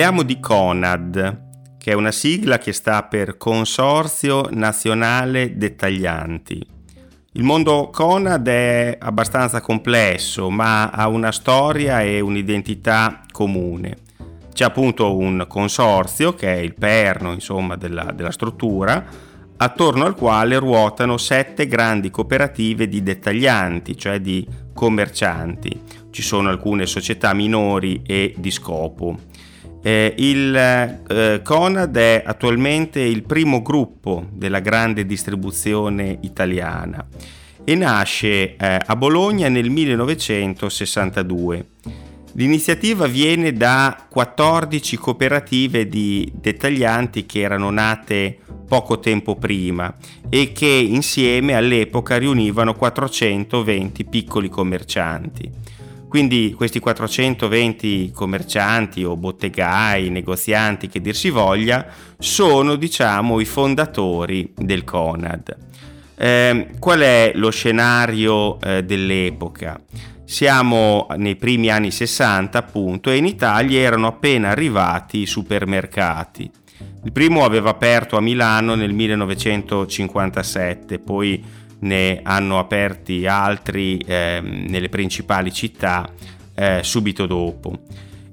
Parliamo di CONAD, che è una sigla che sta per Consorzio Nazionale Dettaglianti. Il mondo Conad è abbastanza complesso, ma ha una storia e un'identità comune. C'è appunto un consorzio, che è il perno insomma, della, della struttura, attorno al quale ruotano sette grandi cooperative di dettaglianti, cioè di commercianti. Ci sono alcune società minori e di scopo. Eh, il eh, Conad è attualmente il primo gruppo della grande distribuzione italiana e nasce eh, a Bologna nel 1962. L'iniziativa viene da 14 cooperative di dettaglianti che erano nate poco tempo prima e che insieme all'epoca riunivano 420 piccoli commercianti. Quindi questi 420 commercianti o bottegai, negozianti che dir si voglia, sono diciamo i fondatori del Conad. Eh, qual è lo scenario eh, dell'epoca? Siamo nei primi anni 60 appunto e in Italia erano appena arrivati i supermercati. Il primo aveva aperto a Milano nel 1957, poi ne hanno aperti altri eh, nelle principali città eh, subito dopo.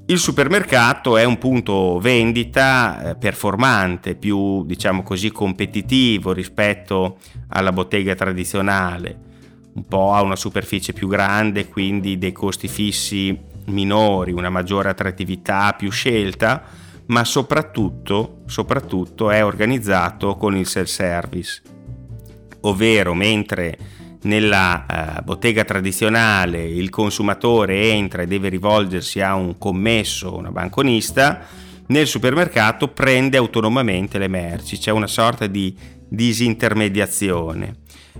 Il supermercato è un punto vendita eh, performante, più diciamo così competitivo rispetto alla bottega tradizionale. Un po' ha una superficie più grande, quindi dei costi fissi minori, una maggiore attrattività, più scelta, ma soprattutto, soprattutto è organizzato con il self-service ovvero mentre nella uh, bottega tradizionale il consumatore entra e deve rivolgersi a un commesso, una banconista, nel supermercato prende autonomamente le merci, c'è una sorta di disintermediazione.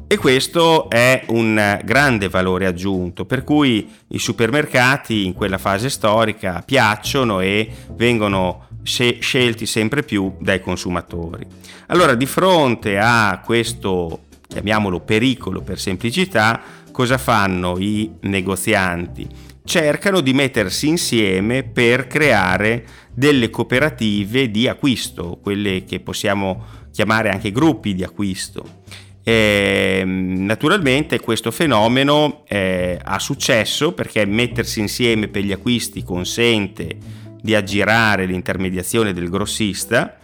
E questo è un grande valore aggiunto, per cui i supermercati in quella fase storica piacciono e vengono scelti sempre più dai consumatori. Allora, di fronte a questo chiamiamolo pericolo per semplicità, cosa fanno i negozianti? Cercano di mettersi insieme per creare delle cooperative di acquisto, quelle che possiamo chiamare anche gruppi di acquisto. E, ehm, naturalmente questo fenomeno eh, ha successo perché mettersi insieme per gli acquisti consente di aggirare l'intermediazione del grossista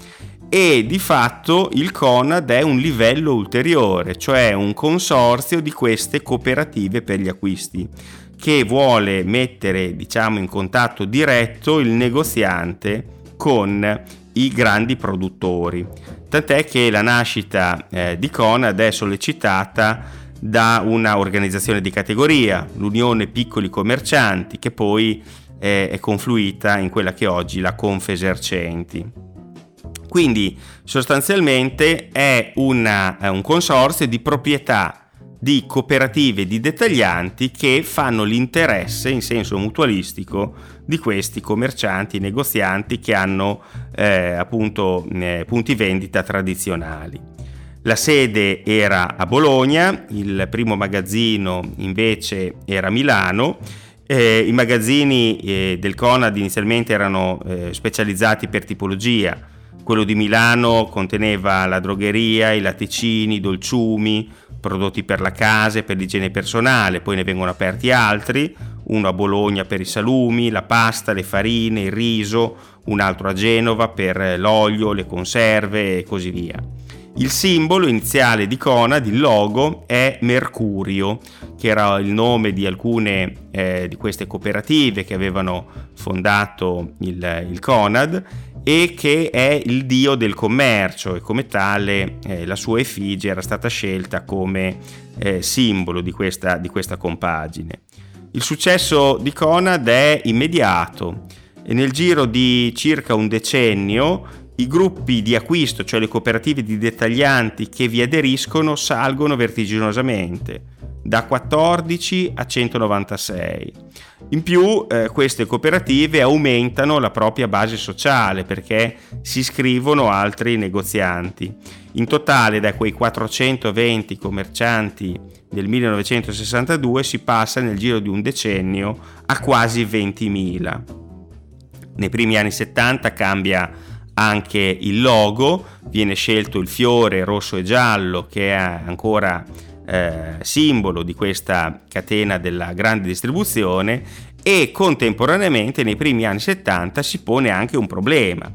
e di fatto il CONAD è un livello ulteriore, cioè un consorzio di queste cooperative per gli acquisti che vuole mettere diciamo in contatto diretto il negoziante con i grandi produttori. Tant'è che la nascita eh, di Conad è sollecitata da una organizzazione di categoria, l'Unione Piccoli Commercianti, che poi eh, è confluita in quella che è oggi la Confesercenti. Quindi sostanzialmente è una, un consorzio di proprietà di cooperative di dettaglianti che fanno l'interesse in senso mutualistico di questi commercianti, negozianti che hanno eh, appunto eh, punti vendita tradizionali. La sede era a Bologna, il primo magazzino invece era a Milano. Eh, I magazzini eh, del Conad inizialmente erano eh, specializzati per tipologia, quello di Milano conteneva la drogheria, i latticini, i dolciumi, prodotti per la casa e per l'igiene personale, poi ne vengono aperti altri, uno a Bologna per i salumi, la pasta, le farine, il riso, un altro a Genova per l'olio, le conserve e così via. Il simbolo iniziale di Conad, il logo, è Mercurio, che era il nome di alcune eh, di queste cooperative che avevano fondato il, il Conad e che è il dio del commercio e come tale eh, la sua effigie era stata scelta come eh, simbolo di questa, di questa compagine. Il successo di Conad è immediato e nel giro di circa un decennio i gruppi di acquisto, cioè le cooperative di dettaglianti che vi aderiscono, salgono vertiginosamente da 14 a 196. In più eh, queste cooperative aumentano la propria base sociale perché si iscrivono altri negozianti. In totale da quei 420 commercianti del 1962 si passa nel giro di un decennio a quasi 20.000. Nei primi anni 70 cambia anche il logo, viene scelto il fiore rosso e giallo che è ancora eh, simbolo di questa catena della grande distribuzione e contemporaneamente nei primi anni 70 si pone anche un problema,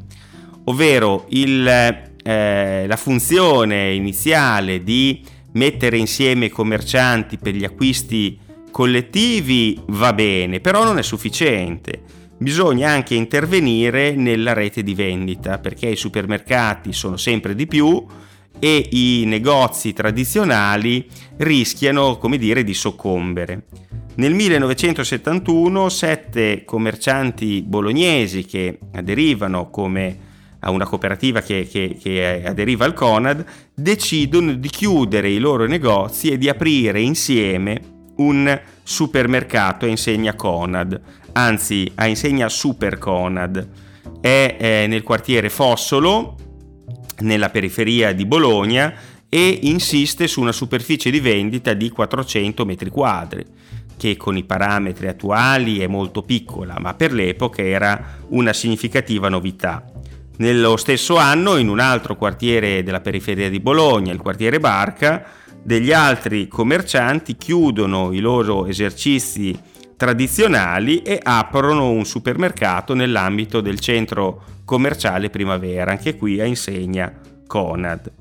ovvero il, eh, la funzione iniziale di mettere insieme i commercianti per gli acquisti collettivi va bene, però non è sufficiente. Bisogna anche intervenire nella rete di vendita perché i supermercati sono sempre di più e i negozi tradizionali rischiano, come dire, di soccombere. Nel 1971 sette commercianti bolognesi che aderivano come a una cooperativa che, che, che, aderiva al Conad, decidono di chiudere i loro negozi e di aprire insieme un supermercato a insegna Conad, anzi a insegna Super Conad. È, è nel quartiere Fossolo, nella periferia di Bologna, e insiste su una superficie di vendita di 400 metri quadri che con i parametri attuali è molto piccola, ma per l'epoca era una significativa novità. Nello stesso anno, in un altro quartiere della periferia di Bologna, il quartiere Barca, degli altri commercianti chiudono i loro esercizi tradizionali e aprono un supermercato nell'ambito del centro commerciale Primavera, anche qui a insegna Conad.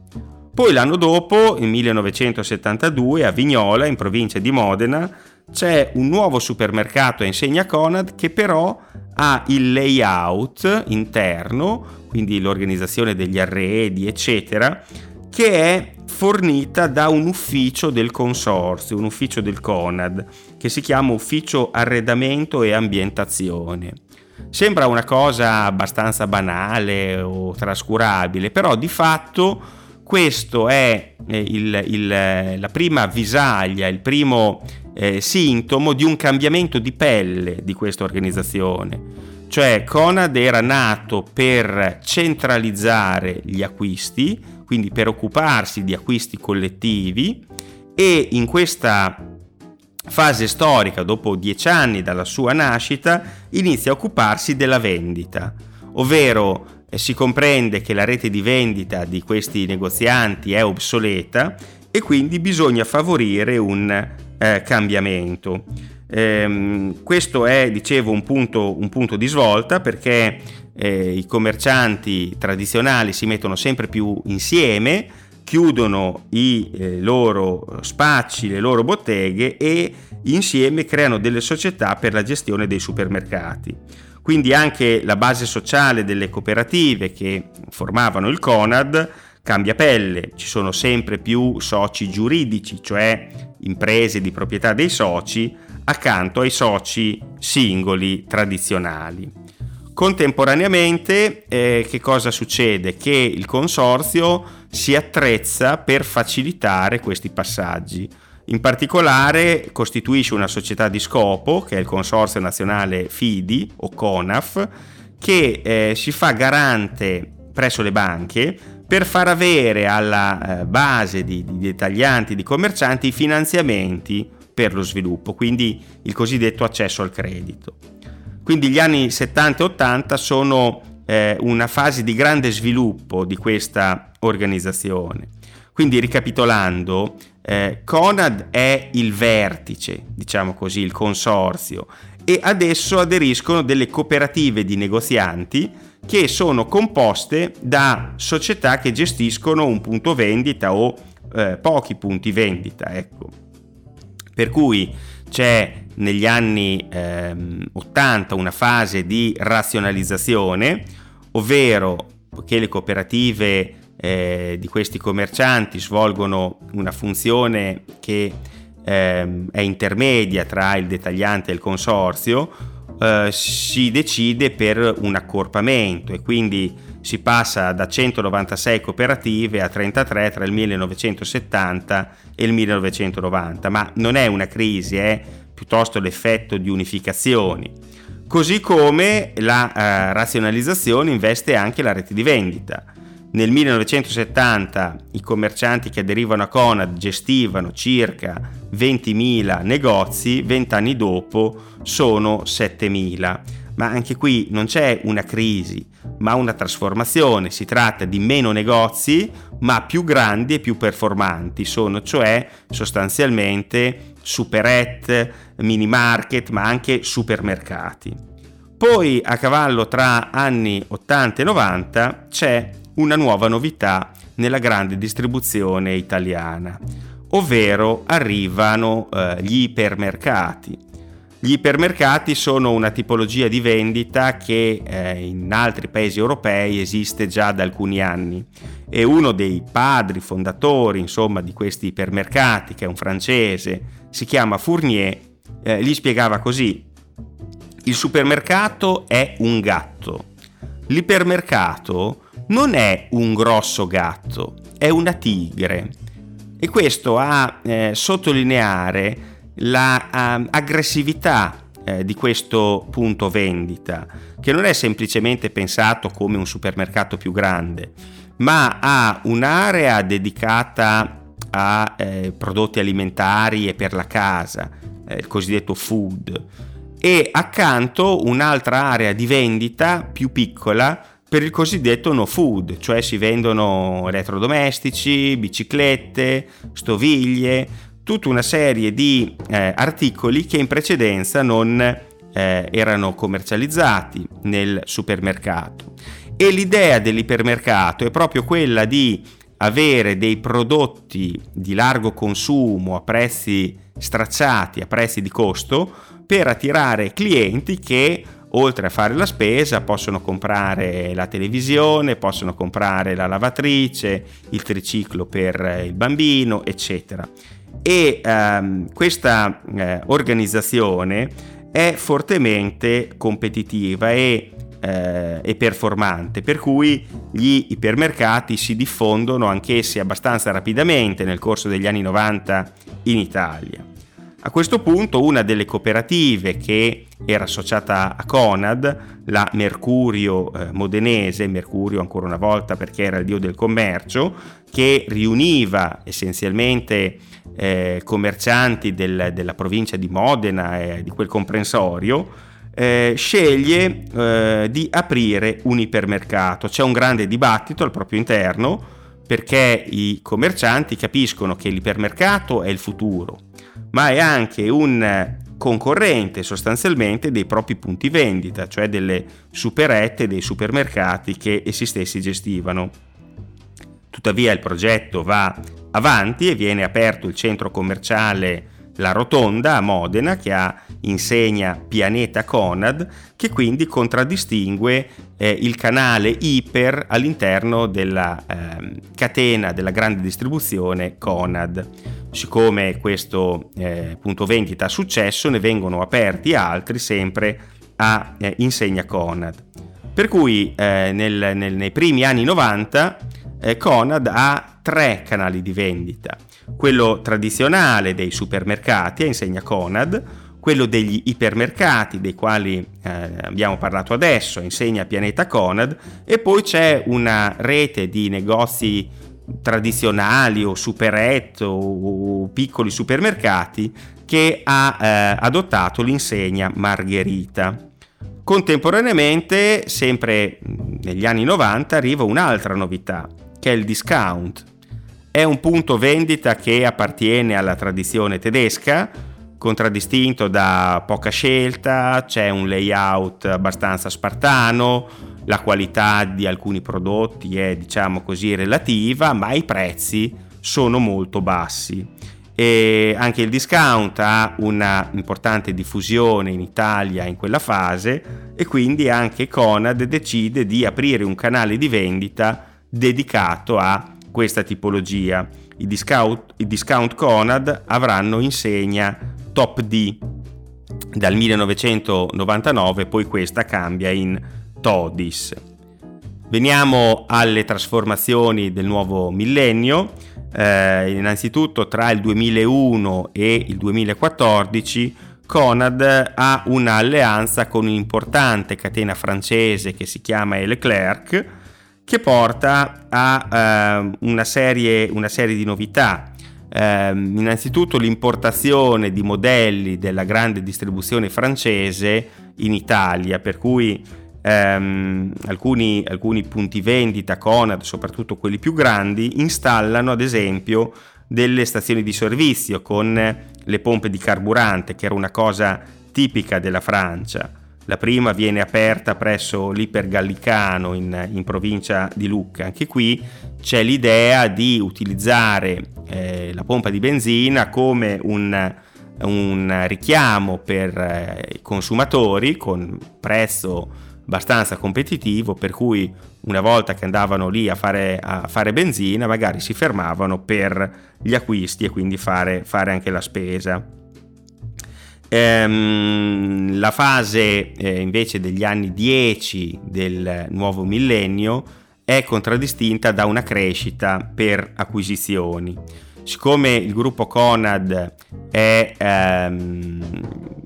Poi l'anno dopo, nel 1972, a Vignola, in provincia di Modena, c'è un nuovo supermercato a insegna Conad che però ha il layout interno, quindi l'organizzazione degli arredi, eccetera, che è fornita da un ufficio del consorzio, un ufficio del Conad, che si chiama Ufficio Arredamento e Ambientazione. Sembra una cosa abbastanza banale o trascurabile, però di fatto questo è eh, il, il, la prima avvisaglia, il primo eh, sintomo di un cambiamento di pelle di questa organizzazione. Cioè Conad era nato per centralizzare gli acquisti, quindi per occuparsi di acquisti collettivi e in questa fase storica, dopo dieci anni dalla sua nascita, inizia a occuparsi della vendita, ovvero eh, si comprende che la rete di vendita di questi negozianti è obsoleta e quindi bisogna favorire un eh, cambiamento. Ehm, questo è, dicevo, un punto, un punto di svolta perché eh, i commercianti tradizionali si mettono sempre più insieme, chiudono i eh, loro spacci, le loro botteghe e insieme creano delle società per la gestione dei supermercati. Quindi anche la base sociale delle cooperative che formavano il Conad cambia pelle, ci sono sempre più soci giuridici, cioè imprese di proprietà dei soci, accanto ai soci singoli tradizionali. Contemporaneamente eh, che cosa succede? Che il consorzio si attrezza per facilitare questi passaggi. In particolare costituisce una società di scopo, che è il Consorzio Nazionale FIDI o CONAF, che eh, si fa garante presso le banche per far avere alla eh, base di, di dettaglianti, di commercianti, i finanziamenti per lo sviluppo, quindi il cosiddetto accesso al credito. Quindi gli anni 70 e 80 sono eh, una fase di grande sviluppo di questa organizzazione. Quindi ricapitolando, eh, Conad è il vertice, diciamo così, il consorzio e adesso aderiscono delle cooperative di negozianti che sono composte da società che gestiscono un punto vendita o eh, pochi punti vendita. Ecco. Per cui c'è negli anni ehm, 80 una fase di razionalizzazione, ovvero che le cooperative eh, di questi commercianti svolgono una funzione che eh, è intermedia tra il dettagliante e il consorzio, eh, si decide per un accorpamento e quindi si passa da 196 cooperative a 33 tra il 1970 e il 1990, ma non è una crisi, è piuttosto l'effetto di unificazioni. Così come la eh, razionalizzazione investe anche la rete di vendita. Nel 1970 i commercianti che aderivano a Conad gestivano circa 20.000 negozi, 20 anni dopo sono 7.000. ma anche qui non c'è una crisi, ma una trasformazione. Si tratta di meno negozi, ma più grandi e più performanti. Sono cioè sostanzialmente superette, mini market, ma anche supermercati. Poi a cavallo tra anni 80 e 90 c'è una nuova novità nella grande distribuzione italiana, ovvero arrivano eh, gli ipermercati. Gli ipermercati sono una tipologia di vendita che eh, in altri paesi europei esiste già da alcuni anni e uno dei padri fondatori insomma, di questi ipermercati, che è un francese, si chiama Fournier, eh, gli spiegava così, il supermercato è un gatto, l'ipermercato non è un grosso gatto, è una tigre. E questo a eh, sottolineare l'aggressività la, uh, eh, di questo punto vendita, che non è semplicemente pensato come un supermercato più grande, ma ha un'area dedicata a eh, prodotti alimentari e per la casa, eh, il cosiddetto food, e accanto un'altra area di vendita più piccola per il cosiddetto no food, cioè si vendono elettrodomestici, biciclette, stoviglie, tutta una serie di eh, articoli che in precedenza non eh, erano commercializzati nel supermercato. E l'idea dell'ipermercato è proprio quella di avere dei prodotti di largo consumo a prezzi stracciati, a prezzi di costo, per attirare clienti che oltre a fare la spesa possono comprare la televisione, possono comprare la lavatrice, il triciclo per il bambino, eccetera. E ehm, questa eh, organizzazione è fortemente competitiva e, eh, e, performante, per cui gli ipermercati si diffondono anch'essi abbastanza rapidamente nel corso degli anni 90 in Italia. A questo punto una delle cooperative che era associata a Conad, la Mercurio eh, modenese, Mercurio ancora una volta perché era il dio del commercio, che riuniva essenzialmente eh, commercianti del, della provincia di Modena e di quel comprensorio, eh, sceglie eh, di aprire un ipermercato. C'è un grande dibattito al proprio interno perché i commercianti capiscono che l'ipermercato è il futuro, ma è anche un concorrente sostanzialmente dei propri punti vendita, cioè delle superette dei supermercati che essi stessi gestivano. Tuttavia il progetto va avanti e viene aperto il centro commerciale La Rotonda a Modena che ha insegna Pianeta Conad che quindi contraddistingue eh, il canale Iper all'interno della eh, catena della grande distribuzione Conad. Siccome questo eh, punto vendita ha successo ne vengono aperti altri sempre a eh, insegna Conad. Per cui eh, nel, nel, nei primi anni 90 eh, Conad ha tre canali di vendita. Quello tradizionale dei supermercati, a insegna Conad, quello degli ipermercati, dei quali eh, abbiamo parlato adesso, insegna Pianeta Conad, e poi c'è una rete di negozi tradizionali o superette o piccoli supermercati che ha eh, adottato l'insegna Margherita. Contemporaneamente, sempre negli anni 90, arriva un'altra novità, che è il discount. È un punto vendita che appartiene alla tradizione tedesca, contraddistinto da poca scelta, c'è un layout abbastanza spartano, la qualità di alcuni prodotti è diciamo così relativa, ma i prezzi sono molto bassi. E anche il discount ha una importante diffusione in Italia in quella fase e quindi anche Conad decide di aprire un canale di vendita dedicato a questa tipologia. I discount, i discount Conad avranno insegna Top D dal 1999, poi questa cambia in Todis. Veniamo alle trasformazioni del nuovo millennio. Eh, innanzitutto tra il 2001 e il 2014 Conad ha un'alleanza con un'importante catena francese che si chiama Leclerc che porta a uh, una, serie, una, serie, di novità. eh, innanzitutto l'importazione di modelli della grande distribuzione francese in Italia, per cui ehm, alcuni, alcuni punti vendita Conad, soprattutto quelli più grandi, installano ad esempio delle stazioni di servizio con le pompe di carburante, che era una cosa tipica della Francia. La prima viene aperta presso l'Ipergallicano in, in provincia di Lucca. Anche qui c'è l'idea di utilizzare eh, la pompa di benzina come un, un richiamo per eh, i consumatori con prezzo abbastanza competitivo per cui una volta che andavano lì a fare, a fare benzina magari si fermavano per gli acquisti e quindi fare, fare anche la spesa. Ehm, la fase eh, invece degli anni 10 del nuovo millennio è contraddistinta da una crescita per acquisizioni. Siccome il gruppo Conad è ehm,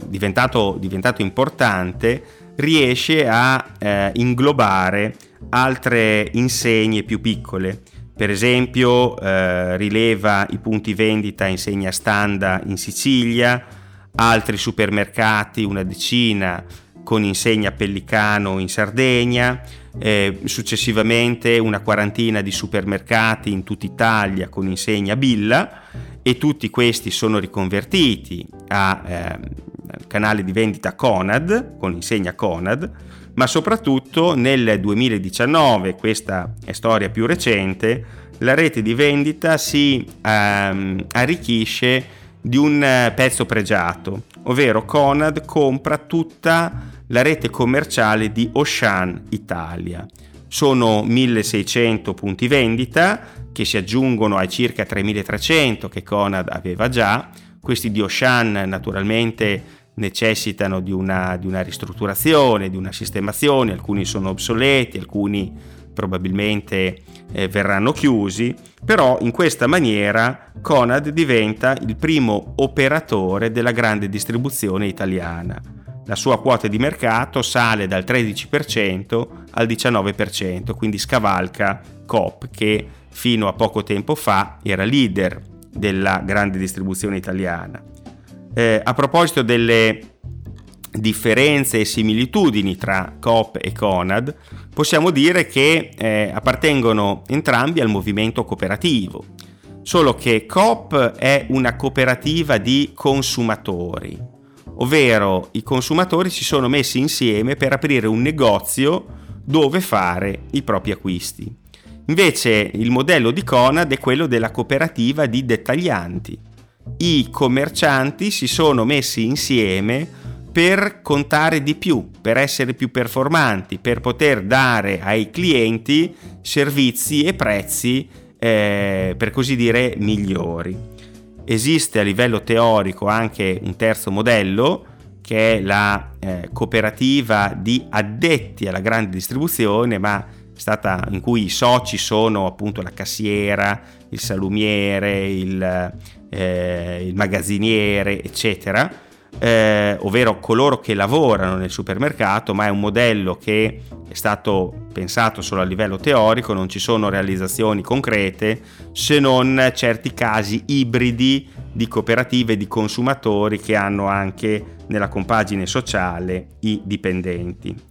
diventato, diventato, importante, riesce a eh, inglobare altre insegne più piccole. Per esempio, eh, rileva i punti vendita insegna Standa in Sicilia, altri supermercati, una decina con insegna Pellicano in Sardegna, eh, successivamente una quarantina di supermercati in tutta Italia con insegna Billa e tutti questi sono riconvertiti a eh, canale di vendita Conad con insegna Conad, ma soprattutto nel 2019, questa è storia più recente, la rete di vendita si ehm, arricchisce di un eh, pezzo pregiato, ovvero Conad compra tutta la rete commerciale di Ocean Italia. Sono 1600 punti vendita che si aggiungono ai circa 3300 che Conad aveva già. Questi di Ocean naturalmente necessitano di una, di una ristrutturazione, di una sistemazione, alcuni sono obsoleti, alcuni probabilmente eh, verranno chiusi, però in questa maniera Conad diventa il primo operatore della grande distribuzione italiana. La sua quota di mercato sale dal 13% al 19%, quindi scavalca Coop che fino a poco tempo fa era leader della grande distribuzione italiana. Eh, a proposito delle differenze e similitudini tra Coop e Conad, possiamo dire che eh, appartengono entrambi al movimento cooperativo, solo che Coop è una cooperativa di consumatori, ovvero i consumatori si sono messi insieme per aprire un negozio dove fare i propri acquisti. Invece il modello di Conad è quello della cooperativa di dettaglianti. I commercianti si sono messi insieme per contare di più, per essere più performanti, per poter dare ai clienti servizi e prezzi, eh, per così dire, migliori. Esiste a livello teorico anche un terzo modello, che è la eh, cooperativa di addetti alla grande distribuzione, ma stata in cui i soci sono appunto la cassiera, il salumiere, il, eh, il magazziniere, eccetera eh, ovvero coloro che lavorano nel supermercato, ma è un modello che è stato pensato solo a livello teorico, non ci sono realizzazioni concrete se non certi casi ibridi di cooperative di consumatori che hanno anche nella compagine sociale i dipendenti.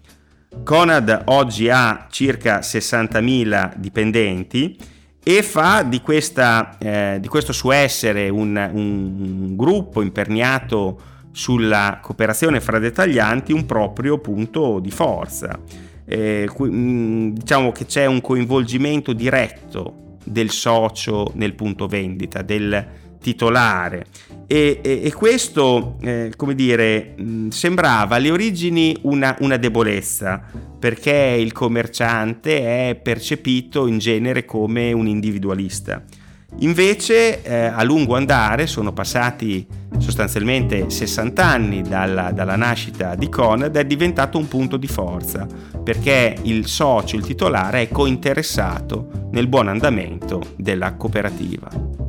Conad oggi ha circa 60.000 dipendenti e fa di, questa, eh, di questo suo essere un, un gruppo imperniato sulla cooperazione fra dettaglianti un proprio punto di forza. Eh, diciamo che c'è un coinvolgimento diretto del socio nel punto vendita, del titolare e, e, e questo, eh, come dire, sembrava alle origini una, una debolezza perché il commerciante è percepito in genere come un individualista. Invece eh, a lungo andare sono passati sostanzialmente 60 anni dalla, dalla, nascita di Conad è diventato un punto di forza perché il socio, il titolare è cointeressato nel buon andamento della cooperativa.